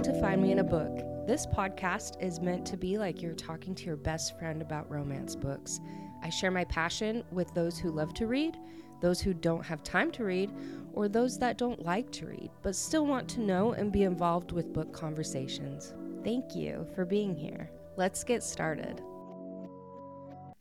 Welcome to Find Me in a Book. This podcast is meant to be like you're talking to your best friend about romance books. I share my passion with those who love to read, those who don't have time to read, or those that don't like to read but still want to know and be involved with book conversations. Thank you for being here. Let's get started.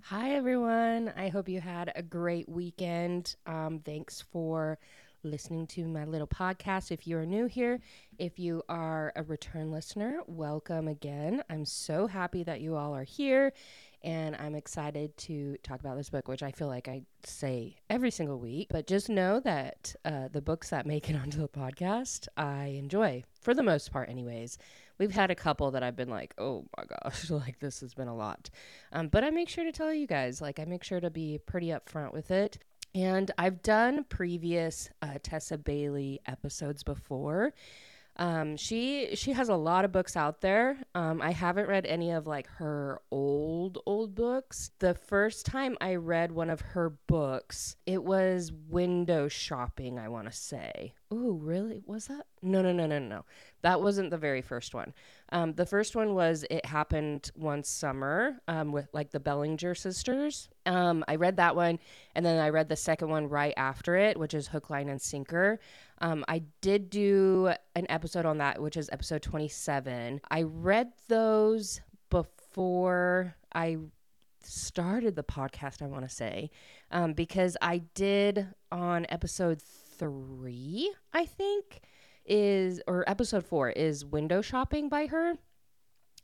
Hi, everyone. I hope you had a great weekend. Um, thanks for listening to my little podcast. If you are new here, if you are a return listener, welcome again. I'm so happy that you all are here and I'm excited to talk about this book, which I feel like I say every single week. But just know that uh, the books that make it onto the podcast, I enjoy for the most part, anyways. We've had a couple that I've been like, oh my gosh, like this has been a lot. Um, but I make sure to tell you guys, like, I make sure to be pretty upfront with it. And I've done previous uh, Tessa Bailey episodes before. Um, she she has a lot of books out there. Um, I haven't read any of like her old old books. The first time I read one of her books, it was window shopping. I want to say. Oh, really? Was that? No, no, no, no, no. That wasn't the very first one. Um, the first one was It Happened One Summer um, with like the Bellinger sisters. Um, I read that one, and then I read the second one right after it, which is Hook, Line, and Sinker. Um, I did do an episode on that, which is episode 27. I read those before I started the podcast, I want to say, um, because I did on episode three, I think, is, or episode four is Window Shopping by her.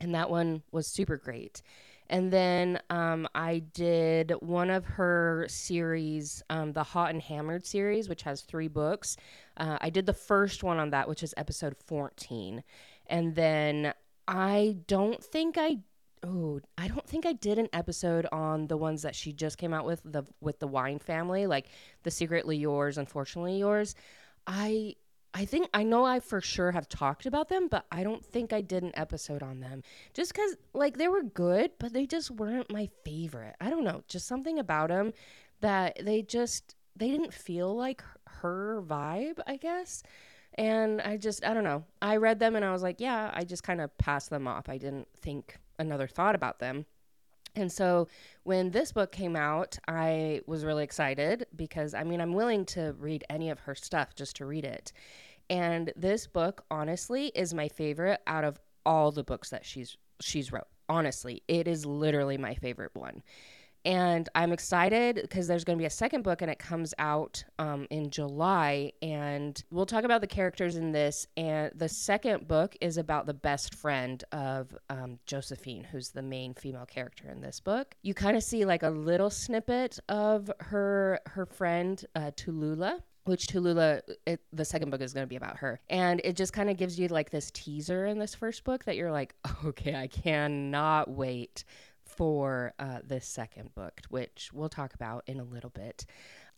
And that one was super great. And then um, I did one of her series, um, the Hot and Hammered series, which has three books. Uh, I did the first one on that, which is episode 14. And then I don't think I oh, I don't think I did an episode on the ones that she just came out with the with the wine family, like the secretly yours, unfortunately yours. I I think I know I for sure have talked about them, but I don't think I did an episode on them. Just cuz like they were good, but they just weren't my favorite. I don't know, just something about them that they just they didn't feel like her vibe, I guess. And I just I don't know. I read them and I was like, yeah, I just kind of passed them off. I didn't think another thought about them. And so when this book came out, I was really excited because I mean, I'm willing to read any of her stuff just to read it. And this book, honestly, is my favorite out of all the books that she's she's wrote. Honestly, it is literally my favorite one. And I'm excited because there's going to be a second book and it comes out um, in July. And we'll talk about the characters in this. And the second book is about the best friend of um, Josephine, who's the main female character in this book. You kind of see like a little snippet of her her friend uh, Tallulah which Tulula, it, the second book is going to be about her. And it just kind of gives you like this teaser in this first book that you're like, okay, I cannot wait for uh, this second book, which we'll talk about in a little bit.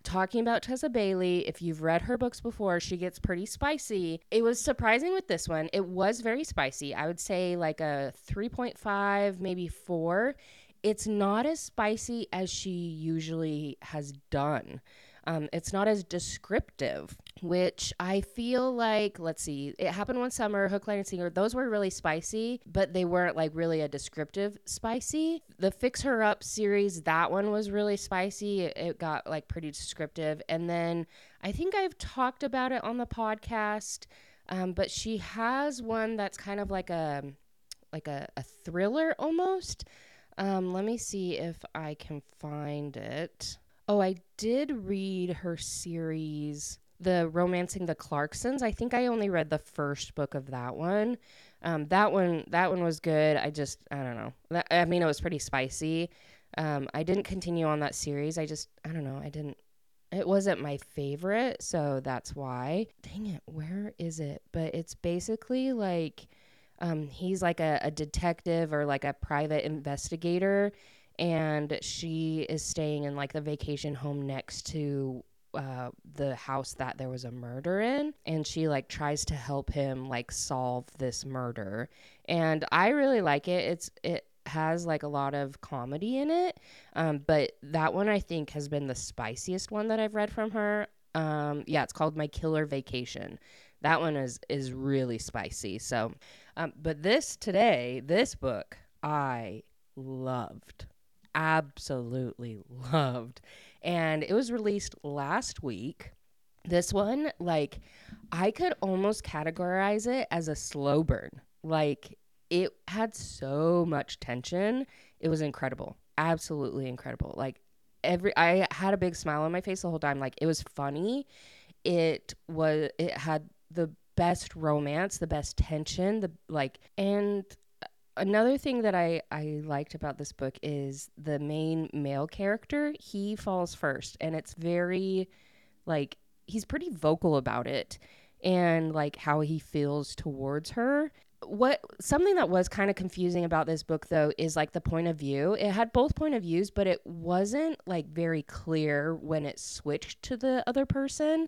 Talking about Tessa Bailey, if you've read her books before, she gets pretty spicy. It was surprising with this one. It was very spicy. I would say like a 3.5, maybe 4. It's not as spicy as she usually has done. Um, it's not as descriptive, which I feel like, let's see, it happened one summer, Hook, Line, and Sinker. Those were really spicy, but they weren't like really a descriptive spicy. The Fix Her Up series, that one was really spicy. It, it got like pretty descriptive. And then I think I've talked about it on the podcast, um, but she has one that's kind of like a like a, a thriller almost. Um, let me see if I can find it. Oh, I did read her series, The Romancing the Clarksons. I think I only read the first book of that one. Um, that one, that one was good. I just, I don't know. That, I mean, it was pretty spicy. Um, I didn't continue on that series. I just, I don't know. I didn't. It wasn't my favorite, so that's why. Dang it, where is it? But it's basically like um, he's like a, a detective or like a private investigator and she is staying in like the vacation home next to uh, the house that there was a murder in and she like tries to help him like solve this murder. And i really like it. It's it has like a lot of comedy in it um, but that one i think has been the spiciest one that i've read from her. Um, yeah it's called my killer vacation. That one is is really spicy. So, um, but this today, this book, I loved, absolutely loved, and it was released last week. This one, like, I could almost categorize it as a slow burn. Like, it had so much tension. It was incredible. Absolutely incredible. Like, every, I had a big smile on my face the whole time. Like, it was funny. It was, it had the best romance, the best tension, the like, and another thing that I, I liked about this book is the main male character he falls first and it's very like he's pretty vocal about it and like how he feels towards her. What something that was kind of confusing about this book though is like the point of view. It had both point of views but it wasn't like very clear when it switched to the other person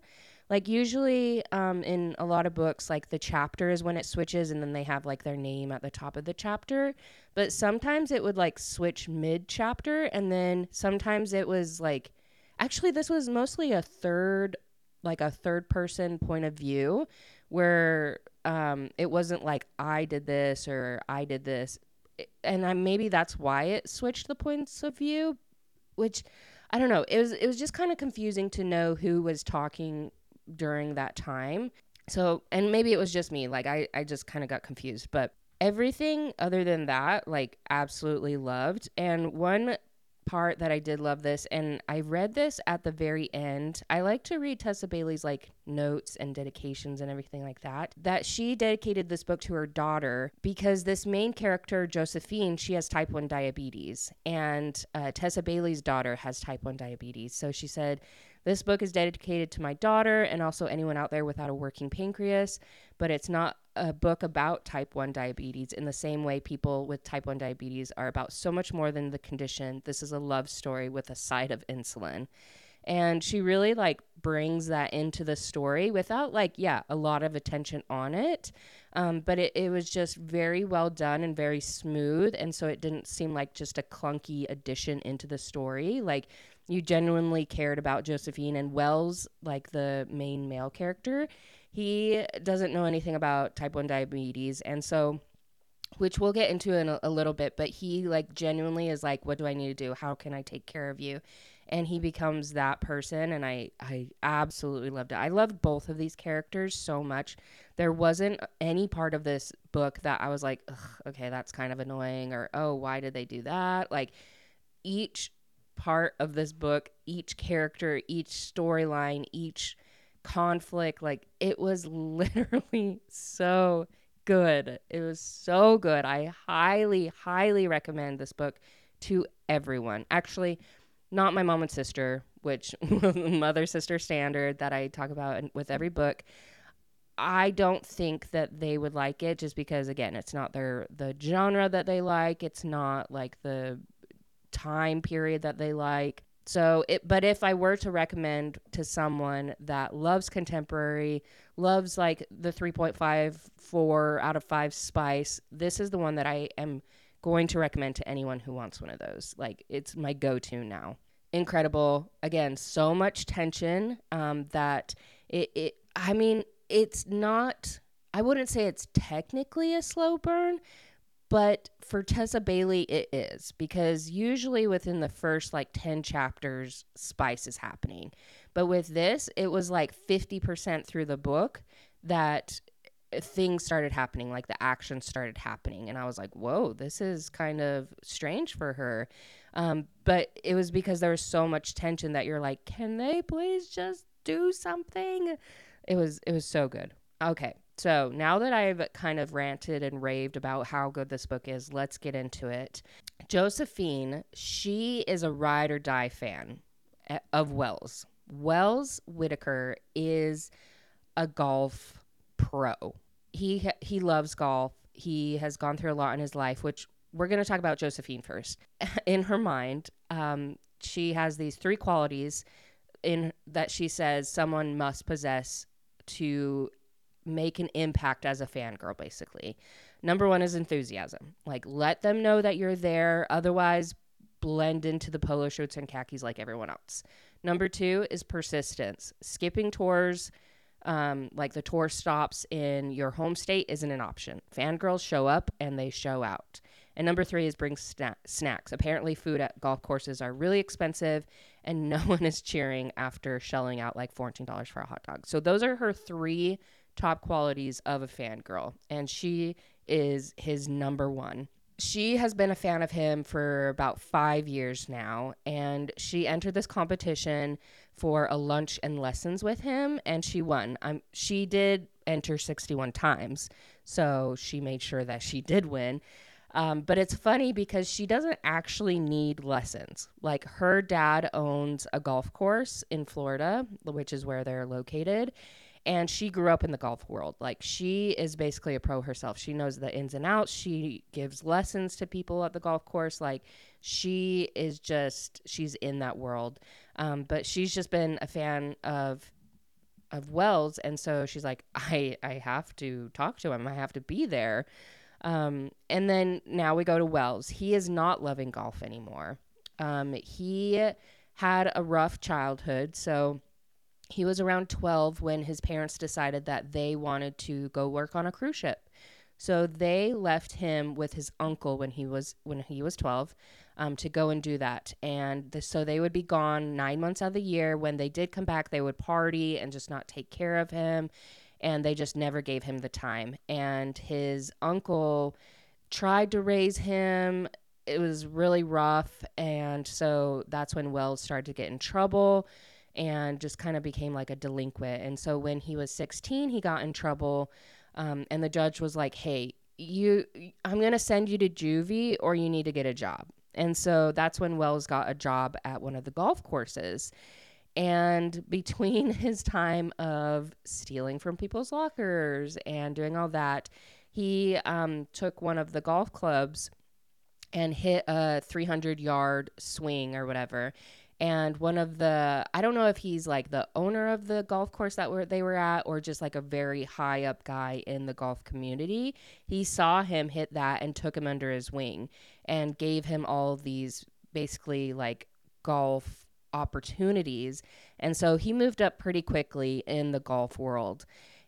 like usually um, in a lot of books like the chapter is when it switches and then they have like their name at the top of the chapter but sometimes it would like switch mid chapter and then sometimes it was like actually this was mostly a third like a third person point of view where um, it wasn't like i did this or i did this and I, maybe that's why it switched the points of view which I don't know. It was it was just kind of confusing to know who was talking during that time. So, and maybe it was just me. Like, I, I just kind of got confused. But everything other than that, like, absolutely loved. And one part that I did love this, and I read this at the very end. I like to read Tessa Bailey's like notes and dedications and everything like that. That she dedicated this book to her daughter because this main character, Josephine, she has type 1 diabetes, and uh, Tessa Bailey's daughter has type 1 diabetes. So she said, this book is dedicated to my daughter and also anyone out there without a working pancreas, but it's not a book about type 1 diabetes in the same way people with type 1 diabetes are about so much more than the condition. This is a love story with a side of insulin. And she really like brings that into the story without like, yeah, a lot of attention on it. Um, but it, it was just very well done and very smooth. And so it didn't seem like just a clunky addition into the story. Like you genuinely cared about Josephine and Wells, like the main male character, he doesn't know anything about type 1 diabetes. And so, which we'll get into in a, a little bit, but he like genuinely is like, what do I need to do? How can I take care of you? And he becomes that person. And I, I absolutely loved it. I loved both of these characters so much. There wasn't any part of this book that I was like, okay, that's kind of annoying or, oh, why did they do that? Like, each part of this book, each character, each storyline, each conflict, like it was literally so good. It was so good. I highly, highly recommend this book to everyone. Actually, not my mom and sister, which mother sister standard that I talk about with every book. I don't think that they would like it just because again, it's not their the genre that they like. It's not like the time period that they like. So it but if I were to recommend to someone that loves contemporary, loves like the 3.54 out of 5 spice, this is the one that I am going to recommend to anyone who wants one of those. Like it's my go-to now. Incredible. Again, so much tension um, that it, it I mean, it's not I wouldn't say it's technically a slow burn, but for Tessa Bailey, it is because usually within the first like 10 chapters, spice is happening. But with this, it was like 50% through the book that things started happening, like the action started happening. And I was like, whoa, this is kind of strange for her. Um, but it was because there was so much tension that you're like, can they please just do something? It was it was so good. Okay, so now that I've kind of ranted and raved about how good this book is, let's get into it. Josephine, she is a ride or die fan eh, of Wells. Wells Whitaker is a golf pro. He he loves golf. He has gone through a lot in his life, which we're going to talk about Josephine first. In her mind, um, she has these three qualities in that she says someone must possess to make an impact as a fangirl, basically. Number one is enthusiasm. Like, let them know that you're there. Otherwise, blend into the polo shirts and khakis like everyone else. Number two is persistence. Skipping tours, um, like the tour stops in your home state isn't an option. Fangirls show up and they show out. And number three is bring sna- snacks. Apparently, food at golf courses are really expensive, and no one is cheering after shelling out like $14 for a hot dog. So, those are her three top qualities of a fangirl. And she is his number one. She has been a fan of him for about five years now, and she entered this competition for a lunch and lessons with him, and she won. Um, she did enter 61 times, so she made sure that she did win. Um, but it's funny because she doesn't actually need lessons. Like her dad owns a golf course in Florida, which is where they're located. And she grew up in the golf world. Like she is basically a pro herself. She knows the ins and outs. She gives lessons to people at the golf course. Like she is just, she's in that world. Um, but she's just been a fan of of Wells, and so she's like, I I have to talk to him. I have to be there. Um, and then now we go to Wells. He is not loving golf anymore. Um, he had a rough childhood. So he was around 12 when his parents decided that they wanted to go work on a cruise ship. So they left him with his uncle when he was when he was 12 um, to go and do that. And the, so they would be gone nine months out of the year. When they did come back, they would party and just not take care of him and they just never gave him the time. And his uncle tried to raise him. It was really rough. And so that's when Wells started to get in trouble and just kind of became like a delinquent. And so when he was 16, he got in trouble. Um, and the judge was like, hey, you, I'm going to send you to juvie or you need to get a job. And so that's when Wells got a job at one of the golf courses. And between his time of stealing from people's lockers and doing all that, he um, took one of the golf clubs and hit a 300 yard swing or whatever. And one of the, I don't know if he's like the owner of the golf course that were they were at, or just like a very high up guy in the golf community. He saw him hit that and took him under his wing and gave him all these basically like golf opportunities. And so he moved up pretty quickly in the golf world.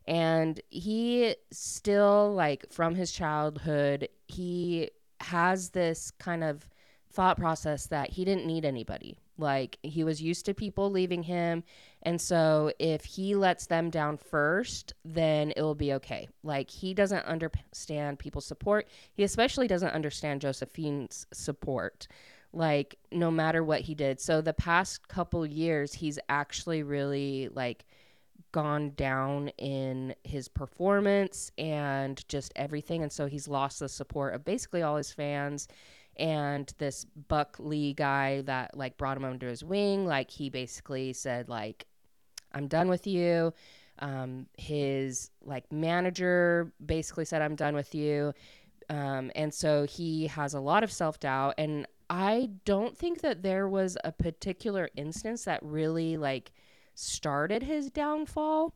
And he still, like, from his childhood, he has this kind of thought process that he didn't need anybody. Like, he was used to people leaving him. And so, if he lets them down first, then it will be okay. Like, he doesn't understand people's support. He especially doesn't understand Josephine's support like no matter what he did. So the past couple years he's actually really like gone down in his performance and just everything and so he's lost the support of basically all his fans and this Buck Lee guy that like brought him under his wing like he basically said like I'm done with you. Um, his like manager basically said I'm done with you. Um, and so he has a lot of self doubt. And I don't think that there was a particular instance that really like started his downfall.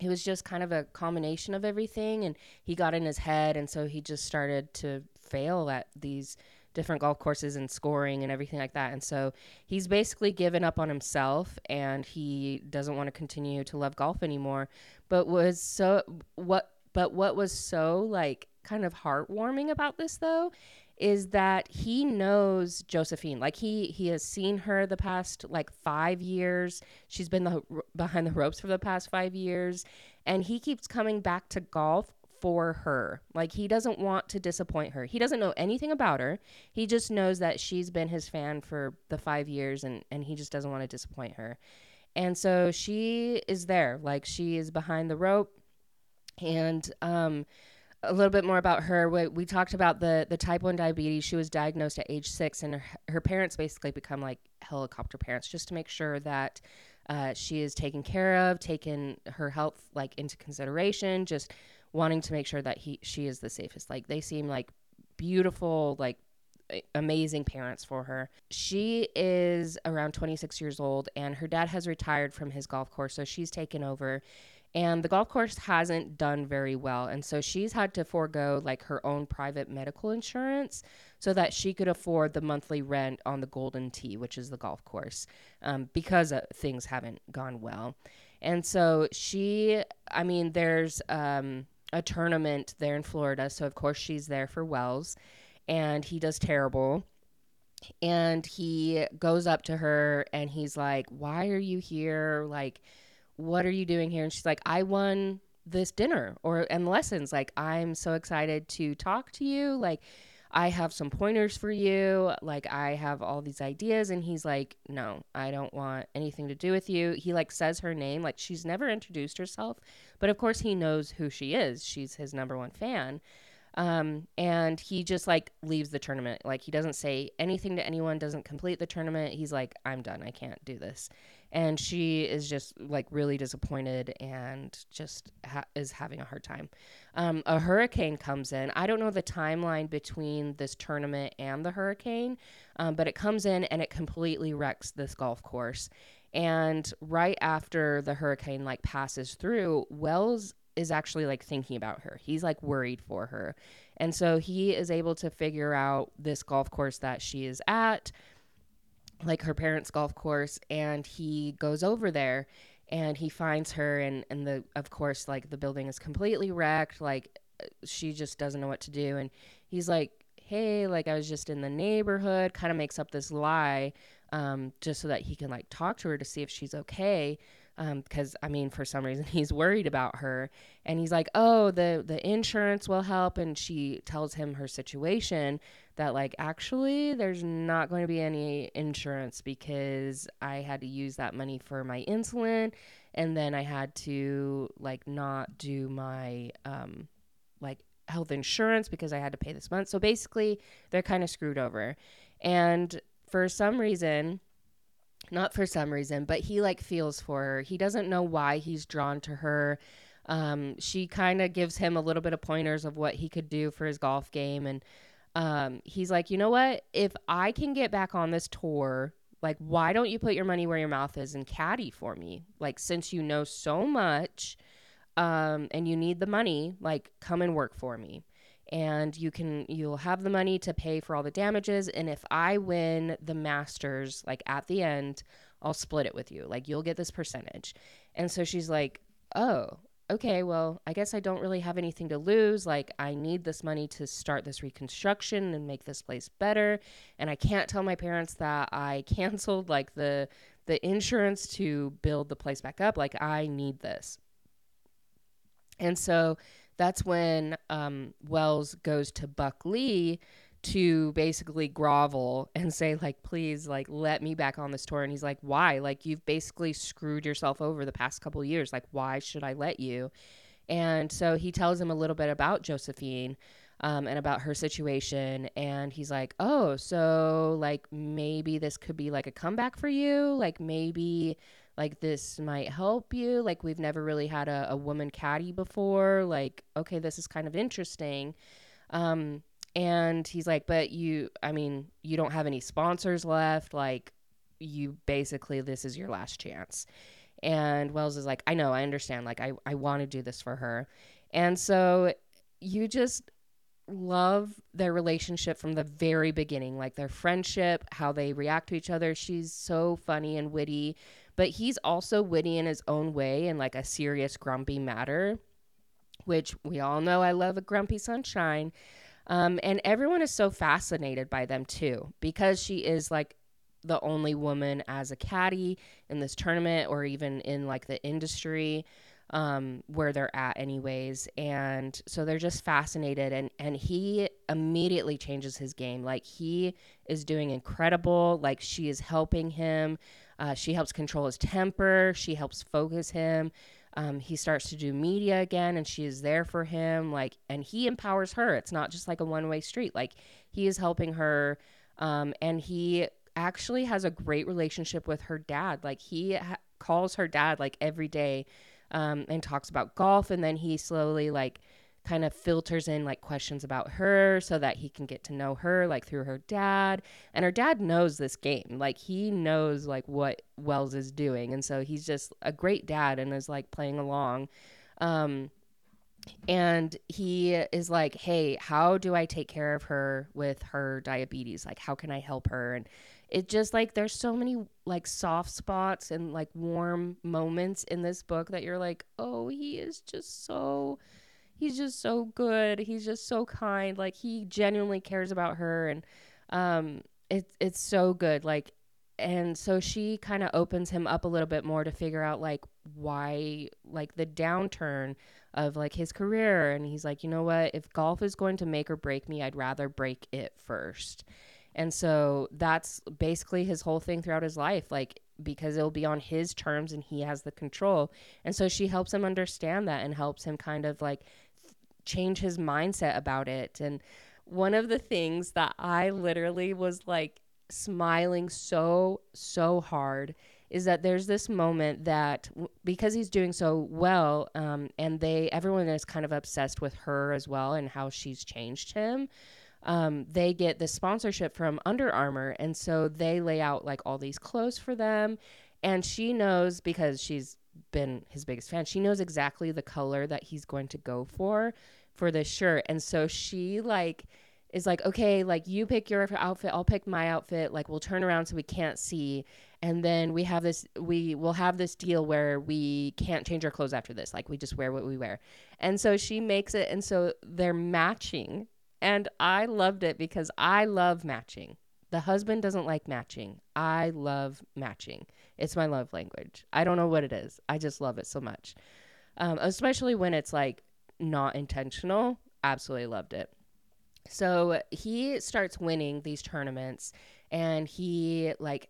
It was just kind of a combination of everything and he got in his head and so he just started to fail at these different golf courses and scoring and everything like that. And so he's basically given up on himself and he doesn't want to continue to love golf anymore. But was so what but what was so like kind of heartwarming about this though is that he knows Josephine. Like he he has seen her the past like 5 years. She's been the, behind the ropes for the past 5 years and he keeps coming back to golf for her. Like he doesn't want to disappoint her. He doesn't know anything about her. He just knows that she's been his fan for the 5 years and and he just doesn't want to disappoint her. And so she is there. Like she is behind the rope and um a little bit more about her. We, we, talked about the the type one diabetes. She was diagnosed at age six, and her, her parents basically become like helicopter parents just to make sure that uh, she is taken care of, taking her health like into consideration, just wanting to make sure that he she is the safest. Like they seem like beautiful, like amazing parents for her. She is around 26 years old, and her dad has retired from his golf course, so she's taken over and the golf course hasn't done very well and so she's had to forego like her own private medical insurance so that she could afford the monthly rent on the golden tee which is the golf course um, because uh, things haven't gone well And so she, I mean, there's um, a tournament there in Florida. So, of course, she's there for Wells. And he does terrible. And he goes up to her and he's like, Why are you here? Like, what are you doing here? And she's like, I won this dinner or and lessons. Like, I'm so excited to talk to you. Like, I have some pointers for you. Like, I have all these ideas. And he's like, No, I don't want anything to do with you. He like says her name. Like, she's never introduced herself. But of course, he knows who she is. She's his number one fan. Um, and he just like leaves the tournament. Like, he doesn't say anything to anyone, doesn't complete the tournament. He's like, I'm done. I can't do this and she is just like really disappointed and just ha- is having a hard time. Um, a hurricane comes in. I don't know the timeline between this tournament and the hurricane, um, but it comes in and it completely wrecks this golf course. And right after the hurricane like passes through, Wells is actually like thinking about her. He's like worried for her. And so he is able to figure out this golf course that she is at like her parents' golf course, and he goes over there and he finds her and and the of course like the building is completely wrecked like she just doesn't know what to do and he's like hey like i was just in the neighborhood kind of makes up this lie um, just so that he can like talk to her to see if she's okay because um, I mean, for some reason, he's worried about her, and he's like, "Oh, the the insurance will help," and she tells him her situation that like actually there's not going to be any insurance because I had to use that money for my insulin, and then I had to like not do my um like health insurance because I had to pay this month. So basically, they're kind of screwed over, and for some reason not for some reason, but he like feels for her. He doesn't know why he's drawn to her. Um, she kind of gives him a little bit of pointers of what he could do for his golf game. And um, he's like, you know what? If I can get back on this tour, like, why don't you put your money where your mouth is and caddy for me? Like, since you know so much um, and you need the money, like, come and work for me and you can you'll have the money to pay for all the damages. And if i win the masters like at the end i'll split it with you. Like you'll get this percentage. And so she's like oh okay well i guess i don't really have anything to lose. Like i need this money to start this reconstruction and make this place better. And i can't tell my parents that i canceled like the the insurance to build the place back up. Like i need this. And so that's when um, Wells goes to Buck Lee to basically grovel and say like please like let me back on this tour. And he's like why? Like you've basically screwed yourself over the past couple years. Like why should i let you? And so he tells him a little bit about josephine um, and about her situation. And he's like oh so like maybe this could be like a comeback for you? Like maybe like this might help you. Like we've never really had a, a woman caddy before. Like okay this is kind of interesting. Um and he's like but you i mean you don't have any sponsors left. Like you basically this is your last chance. And wells is like i know i understand. Like i, I want to do this for her. And so you just love their relationship from the very beginning like their friendship how they react to each other. She's so funny and witty but he's also witty in his own way in like a serious grumpy matter which we all know i love a grumpy sunshine. Um, and everyone is so fascinated by them too because she is like the only woman as a caddy in this tournament or even in like the industry um, where they're at anyways. And so they're just fascinated and and he immediately changes his game. Like he is doing incredible. Like she is helping him uh, she helps control his temper. She helps focus him. Um, he starts to do media again, and she is there for him. Like, and he empowers her. It's not just like a one way street. Like, he is helping her, um, and he actually has a great relationship with her dad. Like, he ha- calls her dad like every day, um, and talks about golf, and then he slowly like kind of filters in like questions about her so that he can get to know her like through her dad. And her dad knows this game. Like he knows like what wells is doing. And so he's just a great dad and is like playing along. Um and he is like hey how do i take care of her with her diabetes? Like how can i help her? And it just like there's so many like soft spots and like warm moments in this book that you're like, "Oh, he is just so he's just so good. He's just so kind. Like he genuinely cares about her and um it's it's so good. Like and so she kind of opens him up a little bit more to figure out like why like the downturn of like his career and he's like you know what if golf is going to make or break me i'd rather break it first and so that's basically his whole thing throughout his life like because it'll be on his terms and he has the control and so she helps him understand that and helps him kind of like change his mindset about it. And one of the things that i literally was like smiling so so hard is that there's this moment that because he's doing so well um, and they everyone is kind of obsessed with her as well and how she's changed him um, they get the sponsorship from Under Armour. And so they lay out like all these clothes for them. And she knows because she's been his biggest fan she knows exactly the color that he's going to go for for this shirt and so she like is like, okay, like you pick your outfit, I'll pick my outfit. Like we'll turn around so we can't see, and then we have this, we will have this deal where we can't change our clothes after this. Like we just wear what we wear, and so she makes it, and so they're matching, and I loved it because I love matching. The husband doesn't like matching. I love matching. It's my love language. I don't know what it is. I just love it so much, um, especially when it's like not intentional. Absolutely loved it. So he starts winning these tournaments and he like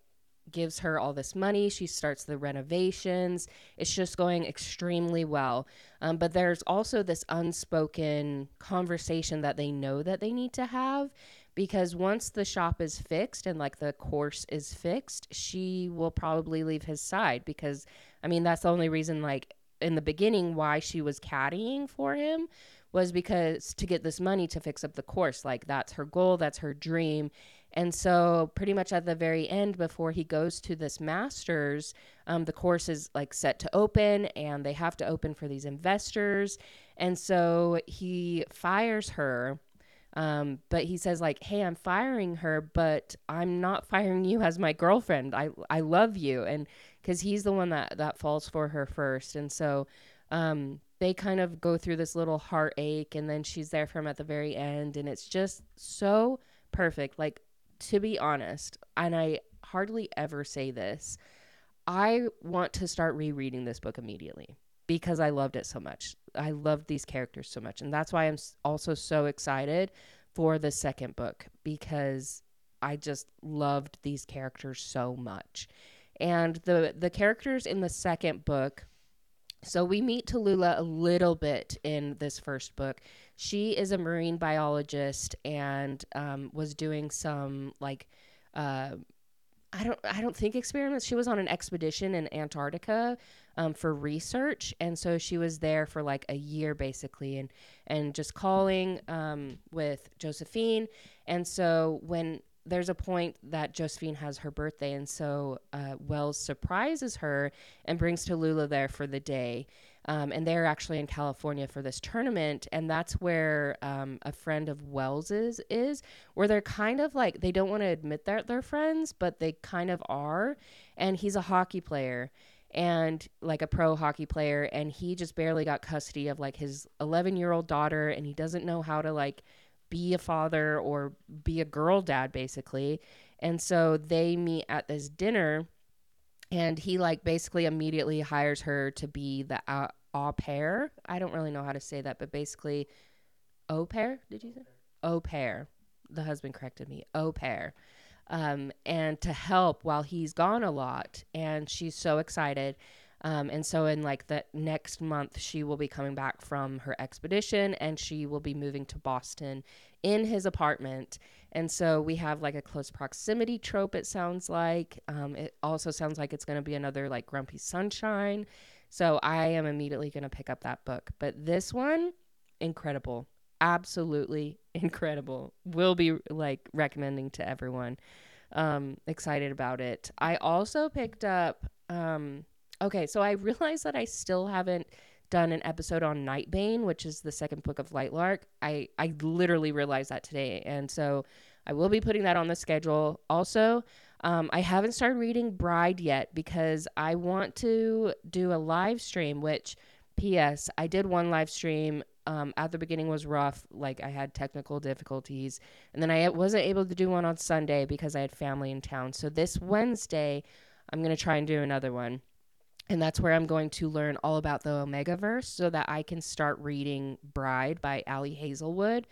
gives her all this money. She starts the renovations. It's just going extremely well. Um, but there's also this unspoken conversation that they know that they need to have because once the shop is fixed and like the course is fixed, she will probably leave his side because I mean that's the only reason like in the beginning why she was caddying for him was because to get this money to fix up the course. Like that's her goal, that's her dream. And so, pretty much at the very end, before he goes to this master's, um, the course is like set to open and they have to open for these investors. And so he fires her. Um, but he says like, "Hey, I'm firing her, but I'm not firing you as my girlfriend. I I love you." And because he's the one that that falls for her first, and so um, they kind of go through this little heartache and then she's there for him at the very end and it's just so perfect like to be honest and i hardly ever say this i want to start rereading this book immediately because i loved it so much i loved these characters so much and that's why i'm also so excited for the second book because i just loved these characters so much and the the characters in the second book so we meet Tallulah a little bit in this first book. She is a marine biologist and um, was doing some like uh, I don't I don't think experiments. She was on an expedition in Antarctica um, for research, and so she was there for like a year basically, and and just calling um, with Josephine. And so when there's a point that Josephine has her birthday, and so uh, Wells surprises her and brings Tallulah there for the day. Um, and they're actually in California for this tournament, and that's where um, a friend of Wells's is, where they're kind of like they don't want to admit that they're friends, but they kind of are. And he's a hockey player, and like a pro hockey player, and he just barely got custody of like his 11 year old daughter, and he doesn't know how to like be a father or be a girl dad basically. And so they meet at this dinner and he like basically immediately hires her to be the uh, au pair. I don't really know how to say that but basically au pair? Did you say? Au pair. The husband corrected me. Au pair. Um, and to help while he's gone a lot and she's so excited um, and so, in like the next month, she will be coming back from her expedition and she will be moving to Boston in his apartment. And so, we have like a close proximity trope, it sounds like. Um, it also sounds like it's going to be another like Grumpy Sunshine. So, I am immediately going to pick up that book. But this one, incredible. Absolutely incredible. Will be like recommending to everyone. Um, excited about it. I also picked up. Um, Okay, so I realized that I still haven't done an episode on Nightbane, which is the second book of Lightlark. I I literally realized that today, and so I will be putting that on the schedule. Also, Um, I haven't started reading Bride yet because I want to do a live stream, which, P.S., I did one live stream. Um, at the beginning was rough. Like I had technical difficulties. And then I wasn't able to do one on Sunday because I had family in town. So this Wednesday, I'm to try and do another one. And that's where I'm going to learn all about the Omega Verse so that I can start reading Bride by Ali Hazelwood.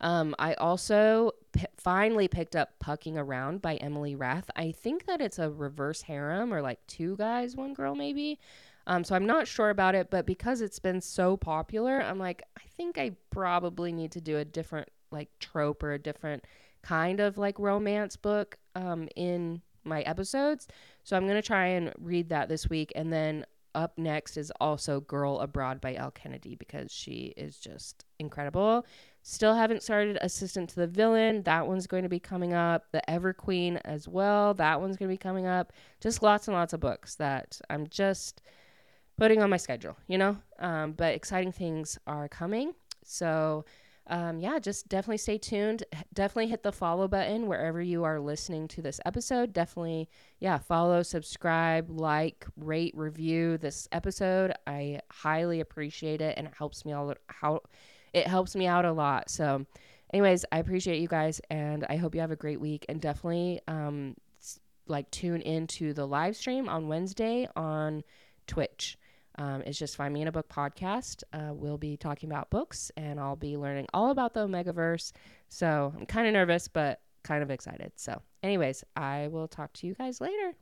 Um, I also p- finally picked up Pucking Around by Emily Rath. I think that it's a reverse harem or like two guys, one girl, maybe. Um, so I'm not sure about it, but because it's been so popular, I'm like, I think I probably need to do a different like trope or a different kind of like romance book um, in my episodes. So I'm going to try and read that this week. And then up next is also Girl Abroad by Elle Kennedy because she is just incredible. Still haven't started Assistant to the Villain. That one's going to be coming up. The Ever Queen as well. That one's going to be coming up. Just lots and lots of books that I'm just putting on my schedule, you know? Um, but exciting things are coming. So, um, yeah, just definitely stay tuned. Definitely hit the follow button wherever you are listening to this episode. Definitely, yeah, follow, subscribe, like, rate, review this episode. I highly appreciate it and it helps me all how it helps me out a lot. So, anyways, I appreciate you guys and I hope you have a great week and definitely um like tune into the live stream on Wednesday on Twitch. Um, it's just Find Me in a Book podcast. Uh, we'll be talking about books and I'll be learning all about the Omegaverse. So I'm kind of nervous, but kind of excited. So, anyways, I will talk to you guys later.